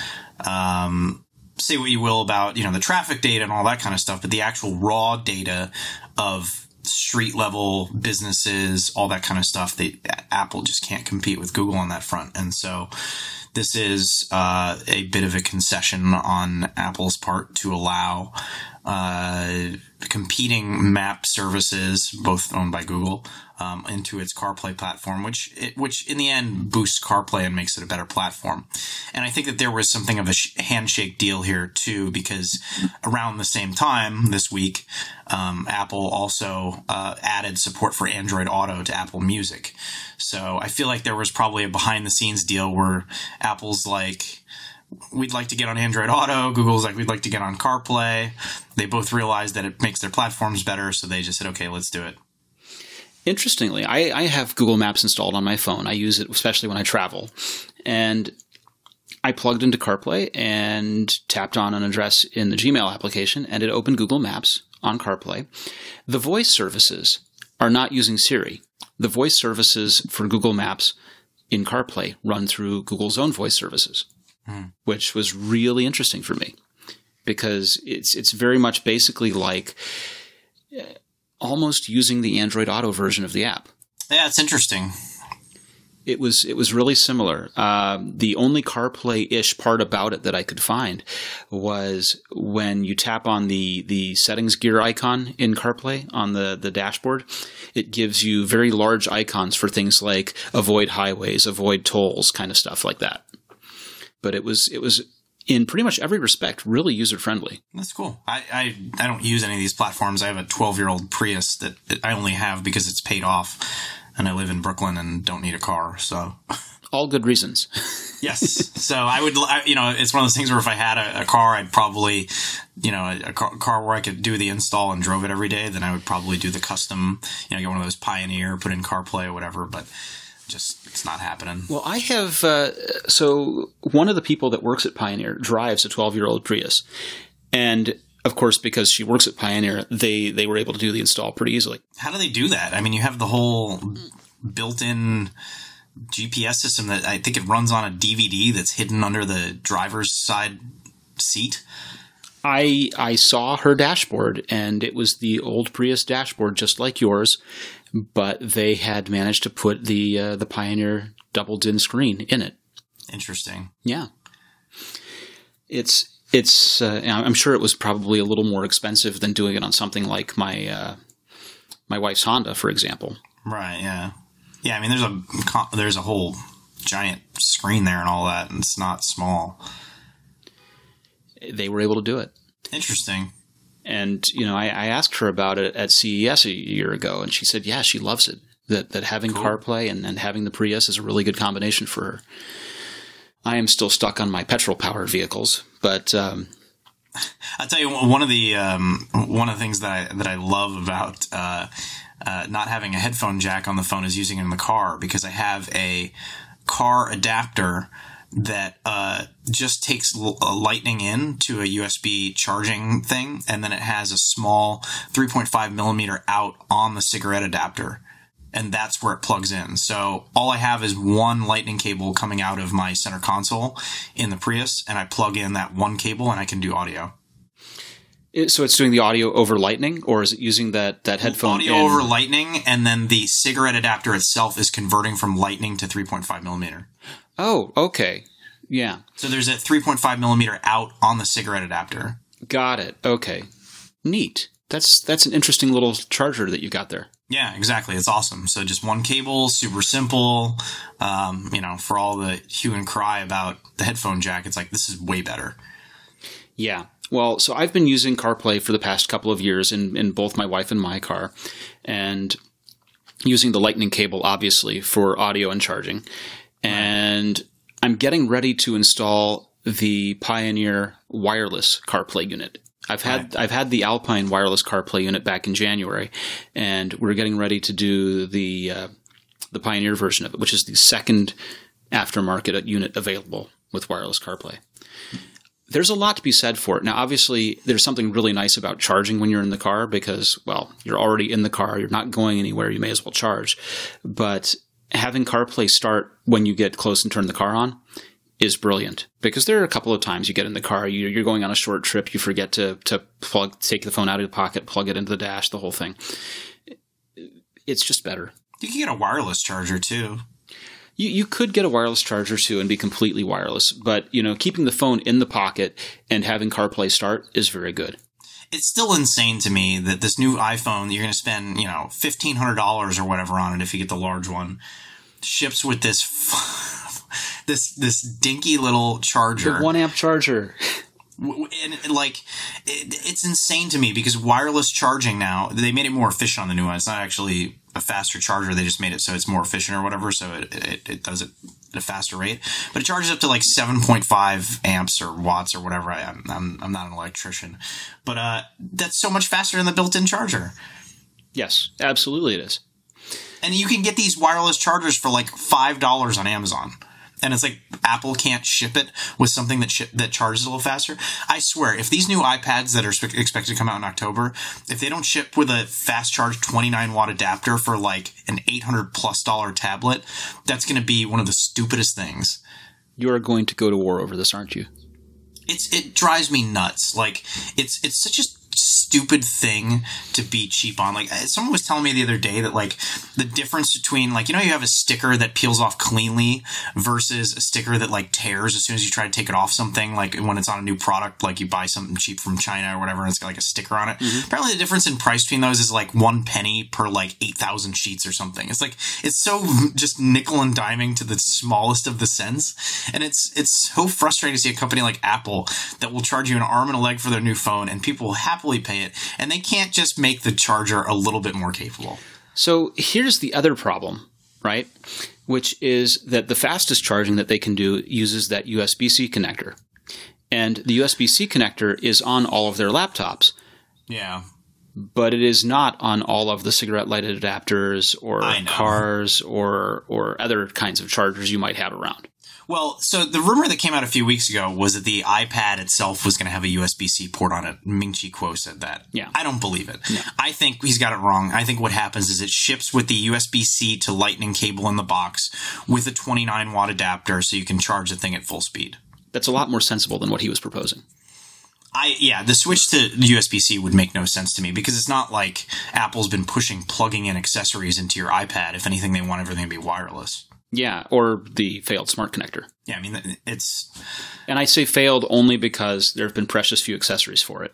Um, say what you will about you know the traffic data and all that kind of stuff, but the actual raw data of street level businesses, all that kind of stuff, they Apple just can't compete with Google on that front, and so this is uh, a bit of a concession on Apple's part to allow uh, competing map services, both owned by Google, um, into its CarPlay platform, which it, which in the end boosts CarPlay and makes it a better platform. And I think that there was something of a sh- handshake deal here too, because around the same time this week, um, Apple also uh, added support for Android Auto to Apple Music. So I feel like there was probably a behind the scenes deal where Apple's like, we'd like to get on Android Auto. Google's like, we'd like to get on CarPlay. They both realized that it makes their platforms better, so they just said, okay, let's do it. Interestingly, I, I have Google Maps installed on my phone. I use it especially when I travel. And I plugged into CarPlay and tapped on an address in the Gmail application, and it opened Google Maps on CarPlay. The voice services are not using Siri. The voice services for Google Maps in CarPlay run through Google's own voice services, hmm. which was really interesting for me because it's it's very much basically like almost using the Android Auto version of the app Yeah, it's interesting. it was it was really similar. Um, the only CarPlay ish part about it that I could find was when you tap on the the settings gear icon in CarPlay on the the dashboard, it gives you very large icons for things like avoid highways, avoid tolls, kind of stuff like that. But it was it was in pretty much every respect really user friendly. That's cool. I, I, I don't use any of these platforms. I have a 12 year old Prius that, that I only have because it's paid off. And I live in Brooklyn and don't need a car. So, *laughs* All good reasons. yes. so I would, I, you know, it's one of those things where if I had a, a car, I'd probably, you know, a, a car, car where I could do the install and drove it every day. Then I would probably do the custom, you know, get one of those Pioneer, put in CarPlay or whatever. But just, it's not happening. Well, I have. Uh, so one of the people that works at Pioneer drives a 12 year old Prius, and of course, because she works at Pioneer, they they were able to do the install pretty easily. How do they do that? I mean, you have the whole built-in GPS system that I think it runs on a DVD that's hidden under the driver's side seat. I I saw her dashboard, and it was the old Prius dashboard, just like yours, but they had managed to put the uh, the Pioneer double din screen in it. Interesting. Yeah, it's it's. Uh, I'm sure it was probably a little more expensive than doing it on something like my uh, my wife's Honda, for example. Right. Yeah. Yeah. I mean, there's a there's a whole giant screen there and all that, and it's not small. They were able to do it. Interesting. And you know, I, I asked her about it at CES a year ago, and she said, "Yeah, she loves it. That that having CarPlay and, and having the Prius is a really good combination for her." I am still stuck on my petrol powered vehicles, but um, I'll tell you one of the um, one of the things that I that I love about uh, uh, not having a headphone jack on the phone is using it in the car because I have a car adapter that uh, just takes a lightning in to a USB charging thing, and then it has a small 3.5 millimeter out on the cigarette adapter. And that's where it plugs in. So all I have is one lightning cable coming out of my center console in the Prius, and I plug in that one cable and I can do audio. so it's doing the audio over Lightning, or is it using that that headphone? audio in- over lightning and then the cigarette adapter itself is converting from lightning to 3.5 millimeter Oh, okay, yeah, so there's a 3.5 millimeter out on the cigarette adapter got it. Okay, neat. That's that's an interesting little charger that you got there. yeah exactly it's awesome so just one cable super simple um, you know for all the hue and cry about the headphone jack it's like this is way better Yeah. Well, so I've been using CarPlay for the past couple of years in, in both my wife and my car, and using the Lightning cable, obviously, for audio and charging. And I'm getting ready to install the Pioneer wireless CarPlay unit. I've had I've had the Alpine wireless CarPlay unit back in January, and we're getting ready to do the uh, the Pioneer version of it, which is the second aftermarket unit available with wireless CarPlay. there's a lot to be said for it. Now, obviously, there's something really nice about charging when you're in the car because, well, you're already in the car, you're not going anywhere, you may as well charge. But having CarPlay start when you get close and turn the car on is brilliant because there are a couple of times you get in the car, you're going on a short trip, you forget to to plug, take the phone out of the pocket, plug it into the dash, the whole thing. It's just better. You can get a wireless charger too. You, you could get a wireless charger too and be completely wireless, but you know, keeping the phone in the pocket and having CarPlay start is very good. It's still insane to me that this new iPhone you're going to spend, you know, fifteen hundred dollars or whatever on it if you get the large one, ships with this *laughs* this this dinky little charger, the one amp charger. and like it, it's insane to me because wireless charging now they made it more efficient on the new one. It's not actually a faster charger; they just made it so it's more efficient or whatever. So it it, it does it at a faster rate, but it charges up to like seven point five amps or watts or whatever. I, am I'm I'm not an electrician, but uh, that's so much faster than the built-in charger. Yes, absolutely, it is. And you can get these wireless chargers for like five dollars on Amazon and it's like Apple can't ship it with something that sh- that charges a little faster. I swear, if these new iPads that are spe- expected to come out in October, if they don't ship with a fast charge 29 watt adapter for like an 800 plus dollar tablet, that's going to be one of the stupidest things. You are going to go to war over this, aren't you? It's it drives me nuts. Like it's it's such a stupid thing to be cheap on. Like someone was telling me the other day that like the difference between like you know you have a sticker that peels off cleanly versus a sticker that like tears as soon as you try to take it off something. Like when it's on a new product, like you buy something cheap from China or whatever, and it's got like a sticker on it. Mm-hmm. Apparently, the difference in price between those is like one penny per like eight thousand sheets or something. It's like it's so *laughs* just nickel and diming to the smallest of the cents, and it's it's so frustrating to see a company like Apple that will charge you an arm and a leg for their new phone, and people will happily pay it, and they can't just make the charger a little bit more capable. So here's the other problem, right? Which is that the fastest charging that they can do uses that USB C connector. And the USB C connector is on all of their laptops. Yeah. But it is not on all of the cigarette lighted adapters or cars or or other kinds of chargers you might have around. Well, so the rumor that came out a few weeks ago was that the iPad itself was going to have a USB C port on it. Ming Chi Kuo said that. Yeah. I don't believe it. No. I think he's got it wrong. I think what happens is it ships with the USB C to Lightning cable in the box with a 29 watt adapter so you can charge the thing at full speed. That's a lot more sensible than what he was proposing. I yeah, the switch to USB C would make no sense to me because it's not like Apple's been pushing plugging in accessories into your iPad. If anything, they want everything to be wireless. Yeah, or the failed smart connector. Yeah, I mean it's and I say failed only because there have been precious few accessories for it.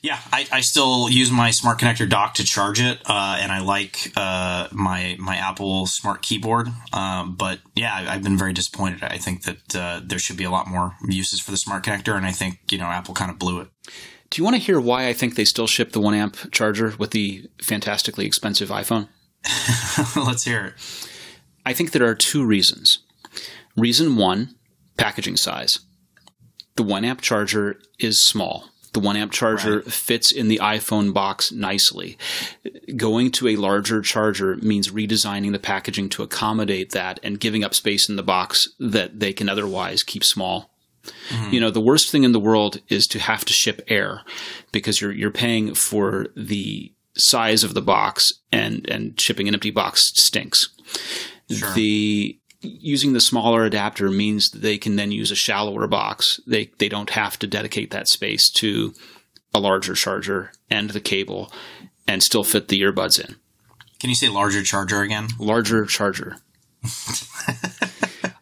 Yeah, I, I still use my smart connector dock to charge it, uh, and I like uh, my my Apple smart keyboard. Um, but yeah, I, have been very disappointed. I think that uh, there should be a lot more uses for the smart connector, and I think you know Apple kind of blew it. Do you want to hear why I think they still ship the one amp charger with the fantastically expensive iPhone? *laughs* Let's hear it. I think there are two reasons. Reason one packaging size. The 1 amp charger is small. The 1 amp charger right. fits in the iPhone box nicely. Going to a larger charger means redesigning the packaging to accommodate that and giving up space in the box that they can otherwise keep small. Mm-hmm. You know, the worst thing in the world is to have to ship air because you're you're paying for the size of the box and and shipping an empty box stinks. Sure. The using the smaller adapter means that they can then use a shallower box. They they don't have to dedicate that space to a larger charger and the cable and still fit the earbuds in. Can you say larger charger again? Larger charger.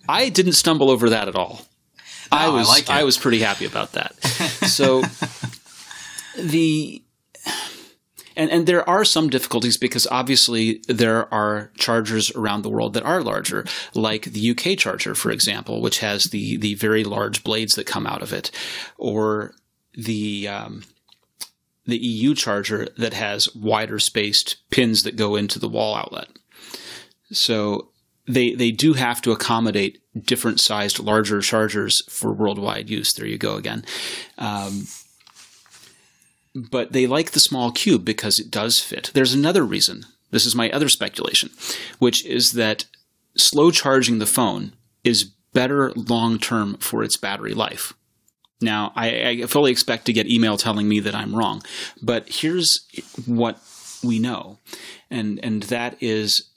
I didn't stumble over that at all. No, I was I, like I was pretty happy about that. so *laughs* the and, and there are some difficulties because obviously there are chargers around the world that are larger, like the UK charger, for example, which has the, the very large blades that come out of it, or the, um, the EU charger that has wider spaced pins that go into the wall outlet. So they they do have to accommodate different sized larger chargers for worldwide use. There you go again. Um, but they like the small cube because it does fit. There's another reason. This is my other speculation, which is that slow charging the phone is better long term for its battery life. Now, I, I fully expect to get email telling me that I'm wrong, but here's what we know, and and that is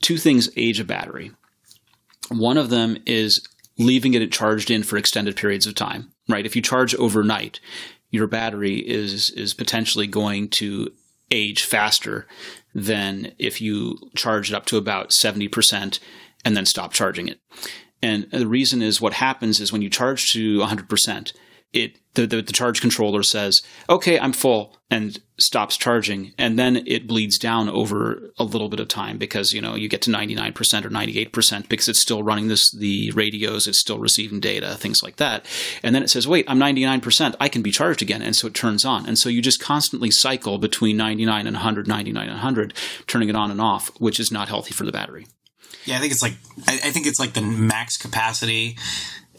two things age a battery. One of them is leaving it charged in for extended periods of time. Right? If you charge overnight, your battery is is potentially going to age faster than if you charge it up to about 70% and then stop charging it. And the reason is what happens is when you charge to 100%, it the, the, the, charge controller says, okay, I'm full and stops charging. And then it bleeds down over a little bit of time because, you know, you get to 99% or 98% because it's still running this, the radios, it's still receiving data, things like that. And then it says, wait, I'm 99%, I can be charged again. And so it turns on. And so you just constantly cycle between 99 and 100, 99 and 100, turning it on and off, which is not healthy for the battery. Yeah, I think it's like I, I think it's like the max capacity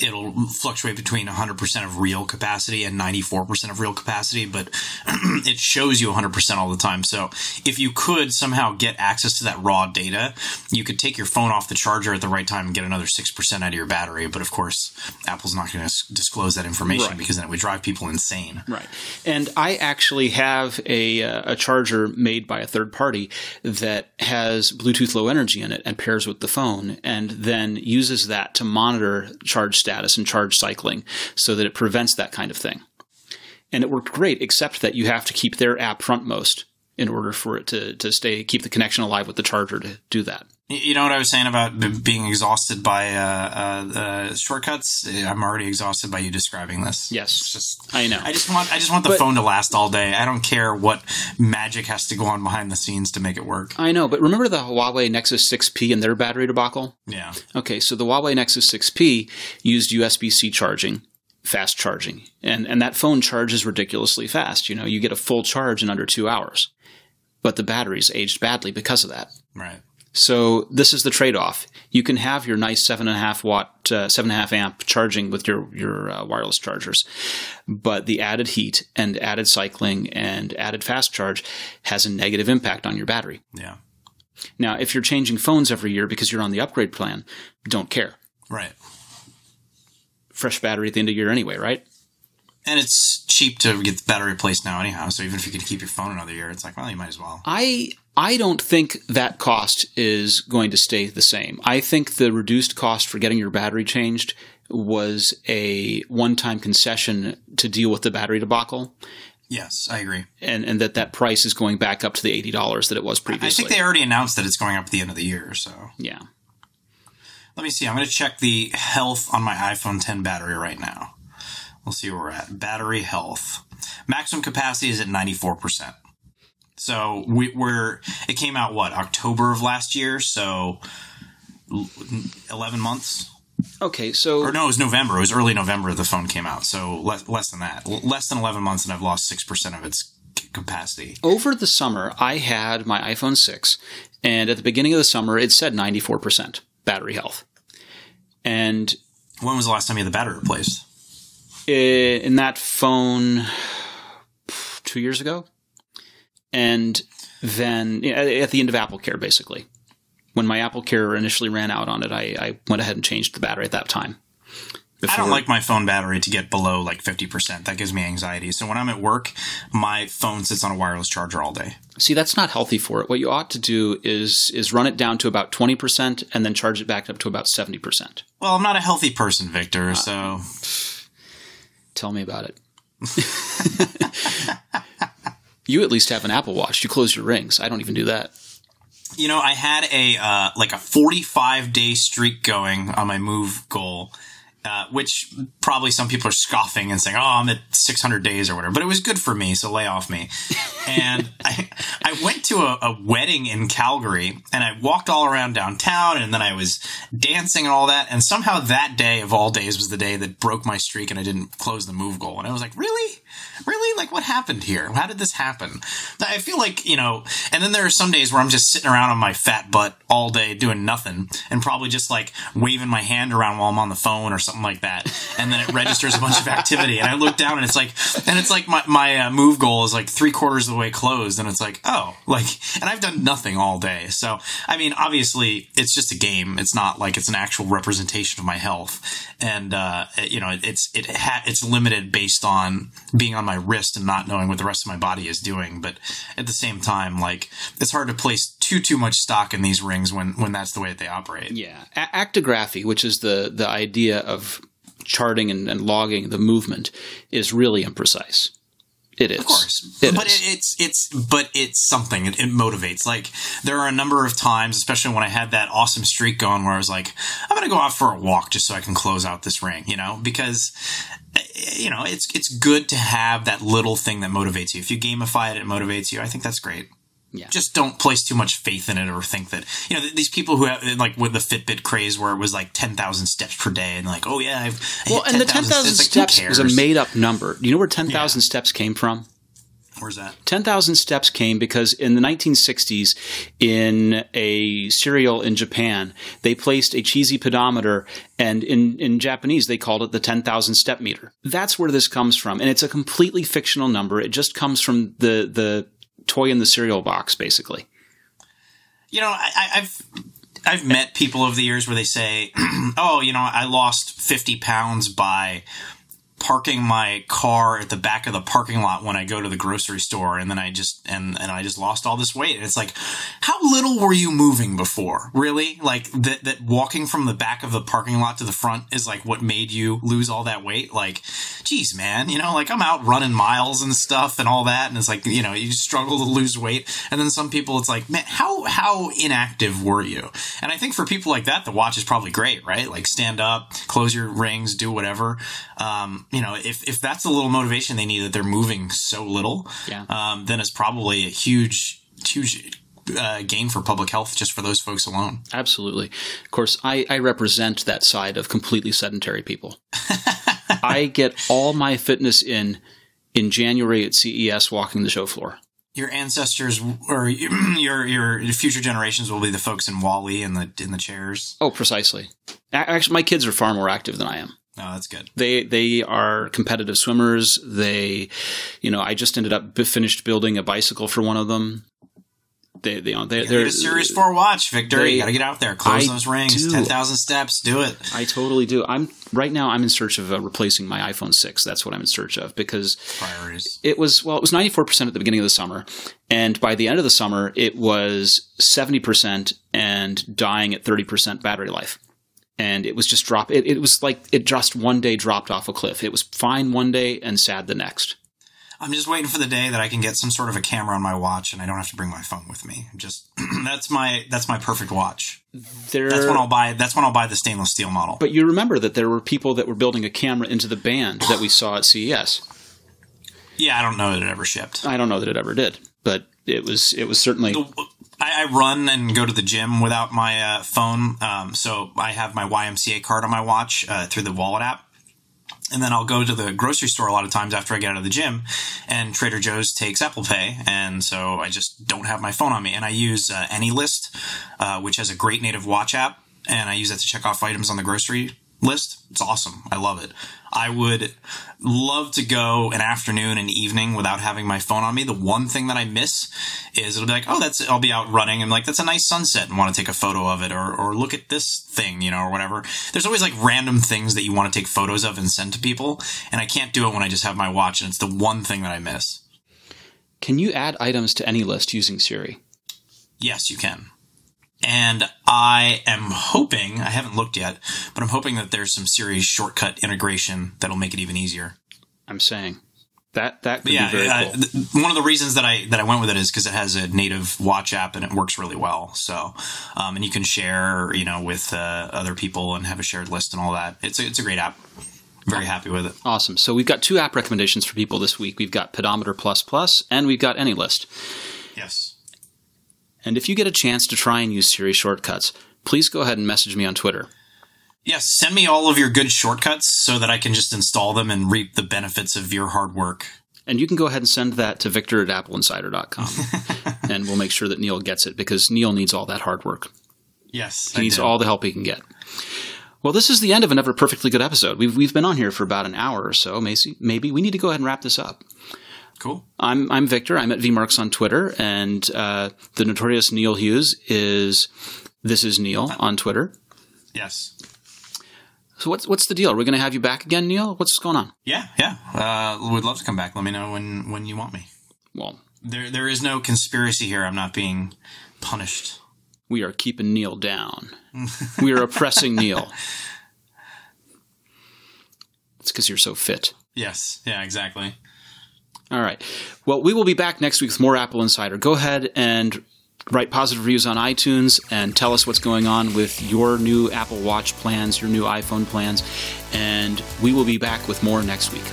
it'll fluctuate between 100% of real capacity and 94% of real capacity, but *clears throat* it shows you 100% all the time. So if you could somehow get access to that raw data, you could take your phone off the charger at the right time and get another 6% out of your battery. But of course, Apple's not going to disclose that information right. because then it would drive people insane. Right. And I actually have a, uh, a charger made by a third party that has Bluetooth Low Energy in it and pairs with the phone and then uses that to monitor charge status status and charge cycling so that it prevents that kind of thing. And it worked great, except that you have to keep their app frontmost in order for it to, to stay, keep the connection alive with the charger to do that. You know what I was saying about being exhausted by uh, uh, uh, shortcuts. I'm already exhausted by you describing this. Yes, it's just I know. I just want I just want the but, phone to last all day. I don't care what magic has to go on behind the scenes to make it work. I know, but remember the Huawei Nexus 6P and their battery debacle? Yeah. Okay, so the Huawei Nexus 6P used USB-C charging fast charging. And and that phone charges ridiculously fast. You know, you get a full charge in under 2 hours. But the battery's aged badly because of that. Right. So this is the trade-off. You can have your nice seven and a half watt, uh, seven and a half amp charging with your your uh, wireless chargers, but the added heat and added cycling and added fast charge has a negative impact on your battery. Yeah. Now, if you're changing phones every year because you're on the upgrade plan, don't care. Right. Fresh battery at the end of the year anyway, right? And it's cheap to get the battery replaced now, anyhow. So even if you can keep your phone another year, it's like, well, you might as well. I I don't think that cost is going to stay the same. I think the reduced cost for getting your battery changed was a one-time concession to deal with the battery debacle. Yes, I agree. And and that that price is going back up to the eighty dollars that it was previously. I think they already announced that it's going up at the end of the year. So yeah. Let me see. I'm going to check the health on my iPhone 10 battery right now. We'll see where we're at. Battery health. Maximum capacity is at 94%. So we, are it came out what October of last year, so eleven months. Okay, so or no, it was November. It was early November the phone came out, so less less than that, less than eleven months, and I've lost six percent of its capacity. Over the summer, I had my iPhone six, and at the beginning of the summer, it said ninety four percent battery health. And when was the last time you had the battery replaced? In that phone, two years ago and then at the end of AppleCare, basically, when my AppleCare initially ran out on it, I, I went ahead and changed the battery at that time. Before. I don't like my phone battery to get below like 50%. That gives me anxiety. So when I'm at work, my phone sits on a wireless charger all day. See, that's not healthy for it. What you ought to do is is run it down to about 20% and then charge it back up to about 70%. Well, I'm not a healthy person, Victor, uh, so tell me about it. *laughs* You at least have an Apple Watch. You close your rings. I don't even do that. You know, I had a uh, like a 45 day streak going on my move goal, uh, which probably some people are scoffing and saying, "Oh, I'm at 600 days or whatever." But it was good for me, so lay off me. and *laughs* I I went to a, a wedding in Calgary, and I walked all around downtown, and then I was dancing and all that. And somehow that day of all days was the day that broke my streak, and I didn't close the move goal. And I was like, "Really?" Really? Like, what happened here? How did this happen? I feel like, you know, and then there are some days where I'm just sitting around on my fat butt all day doing nothing and probably just like waving my hand around while I'm on the phone or something like that. And then it registers a bunch of activity. And I look down and it's like, and it's like my, my uh, move goal is like three quarters of the way closed. And it's like, oh, like, and I've done nothing all day. So, I mean, obviously it's just a game. It's not like it's an actual representation of my health. And, uh, you know, it's, it ha- it's limited based on being on my wrist and not knowing what the rest of my body is doing. But at the same time, like, it's hard to place too, too much stock in these rings when, when that's the way that they operate. Yeah. A- actigraphy, which is the, the idea of charting and, and logging the movement, is really imprecise. It is. Of course. It but is. It, it's it's but it's something. It, it motivates. Like there are a number of times, especially when I had that awesome streak going where I was like, I'm gonna go out for a walk just so I can close out this ring, you know? Because eh, eh, you know, it's it's good to have that little thing that motivates you. If you gamify it, it motivates you. I think that's great. Yeah. Just don't place too much faith in it or think that, you know, th- these people who have, like, with the Fitbit craze where it was like 10,000 steps per day and like, oh yeah, I've, I well, and the 10,000 10,000 Like, steps who was a made up number. Do you know where 10,000 Yeah. steps came from? Where's that? 10,000 steps came because in the 1960s, in a cereal in Japan, they placed a cheesy pedometer, and in, in Japanese, they called it the 10,000 step meter. That's where this comes from. And it's a completely fictional number. It just comes from the, the toy in the cereal box, basically. You know, I, I've I've met people over the years where they say, *clears throat* "Oh, you know, I lost fifty pounds by parking my car at the back of the parking lot when I go to the grocery store, and then I just and and I just lost all this weight." And it's like, how little were you moving before? Really? Like that that walking from the back of the parking lot to the front is like what made you lose all that weight? Like, geez, man, you know, like I'm out running miles and stuff and all that, and it's like you know you struggle to lose weight, and then some people it's like, man, how how inactive were you? And I think for people like that, the watch is probably great, right? Like stand up, close your rings, do whatever. Um, you know, if if that's a little motivation they need that they're moving so little, Yeah. um, then it's probably a huge huge. Uh, gain for public health just for those folks alone. Absolutely. Of course, I, I represent that side of completely sedentary people. *laughs* I get all my fitness in in January at CES walking the show floor. Your ancestors or *clears throat* your your future generations will be the folks in WALL-E and the in the chairs. Oh, precisely. Actually, my kids are far more active than I am. Oh, that's good. They they are competitive swimmers. They, you know, I just ended up finished building a bicycle for one of them. They they they they're a Series Four watch, Victor. they- you got to get out there, close I those rings, do. ten thousand steps, do it. I totally do. I'm right now. I'm in search of uh, replacing my iPhone six. That's what I'm in search of because Priorities. it was well, it was 94 percent at the beginning of the summer, and by the end of the summer, it was 70 percent and dying at 30 percent battery life. And it was just drop. It, it was like it just one day dropped off a cliff. It was fine one day and sad the next. I'm just waiting for the day that I can get some sort of a camera on my watch and I don't have to bring my phone with me. Just *clears throat* that's my that's my perfect watch. There, That's when I'll buy. That's when I'll buy the stainless steel model. but you remember that there were people that were building a camera into the band that we saw at CES. yeah, I don't know that it ever shipped. I don't know that it ever did, but it was it was certainly I, I run and go to the gym without my uh, phone, um, so I have my YMCA card on my watch uh, through the Wallet app. And then I'll go to the grocery store a lot of times after I get out of the gym, and Trader Joe's takes Apple Pay, and so I just don't have my phone on me. And I use uh, AnyList, uh, which has a great native watch app, and I use that to check off items on the grocery list. It's awesome. I love it. I would love to go an afternoon and evening without having my phone on me. The one thing that I miss is it'll be like, oh, that's I'll be out running and like that's a nice sunset and want to take a photo of it or or look at this thing, you know, or whatever. There's always like random things that you want to take photos of and send to people, and I can't do it when I just have my watch and it's the one thing that I miss. Can you add items to any list using Siri? Yes, you can. And I am hoping, I haven't looked yet, but I'm hoping that there's some Siri shortcut integration that'll make it even easier. I'm saying that that could yeah, be very uh, cool. th- one of the reasons that I that I went with it is because it has a native watch app and it works really well. So, um, and you can share, you know, with uh, other people and have a shared list and all that. It's a, it's a great app. Very happy with it. Awesome. So we've got two app recommendations for people this week. We've got Pedometer Plus Plus and we've got AnyList. Yes. And if you get a chance to try and use Siri shortcuts, please go ahead and message me on Twitter. Yes, send me all of your good shortcuts so that I can just install them and reap the benefits of your hard work. And you can go ahead and send that to victor at appleinsider.com. *laughs* and we'll make sure that Neil gets it because Neil needs all that hard work. Yes. He needs all the help he can get. Well, this is the end of another perfectly good episode. We've, we've been on here for about an hour or so. Maybe, maybe we need to go ahead and wrap this up. Cool. I'm I'm Victor. I'm at vmarks on Twitter, and uh, the notorious Neil Hughes is this is Neil on Twitter. Yes. So what's what's the deal? Are we going to have you back again, Neil? What's going on? Yeah, yeah. Uh, would love to come back. Let me know when when you want me. Well, there there is no conspiracy here. I'm not being punished. We are keeping Neil down. we are oppressing Neil. *laughs* It's because you're so fit. Yes. Yeah. Exactly. All right. Well, we will be back next week with more AppleInsider. Go ahead and write positive reviews on iTunes and tell us what's going on with your new Apple Watch plans, your new iPhone plans, and we will be back with more next week.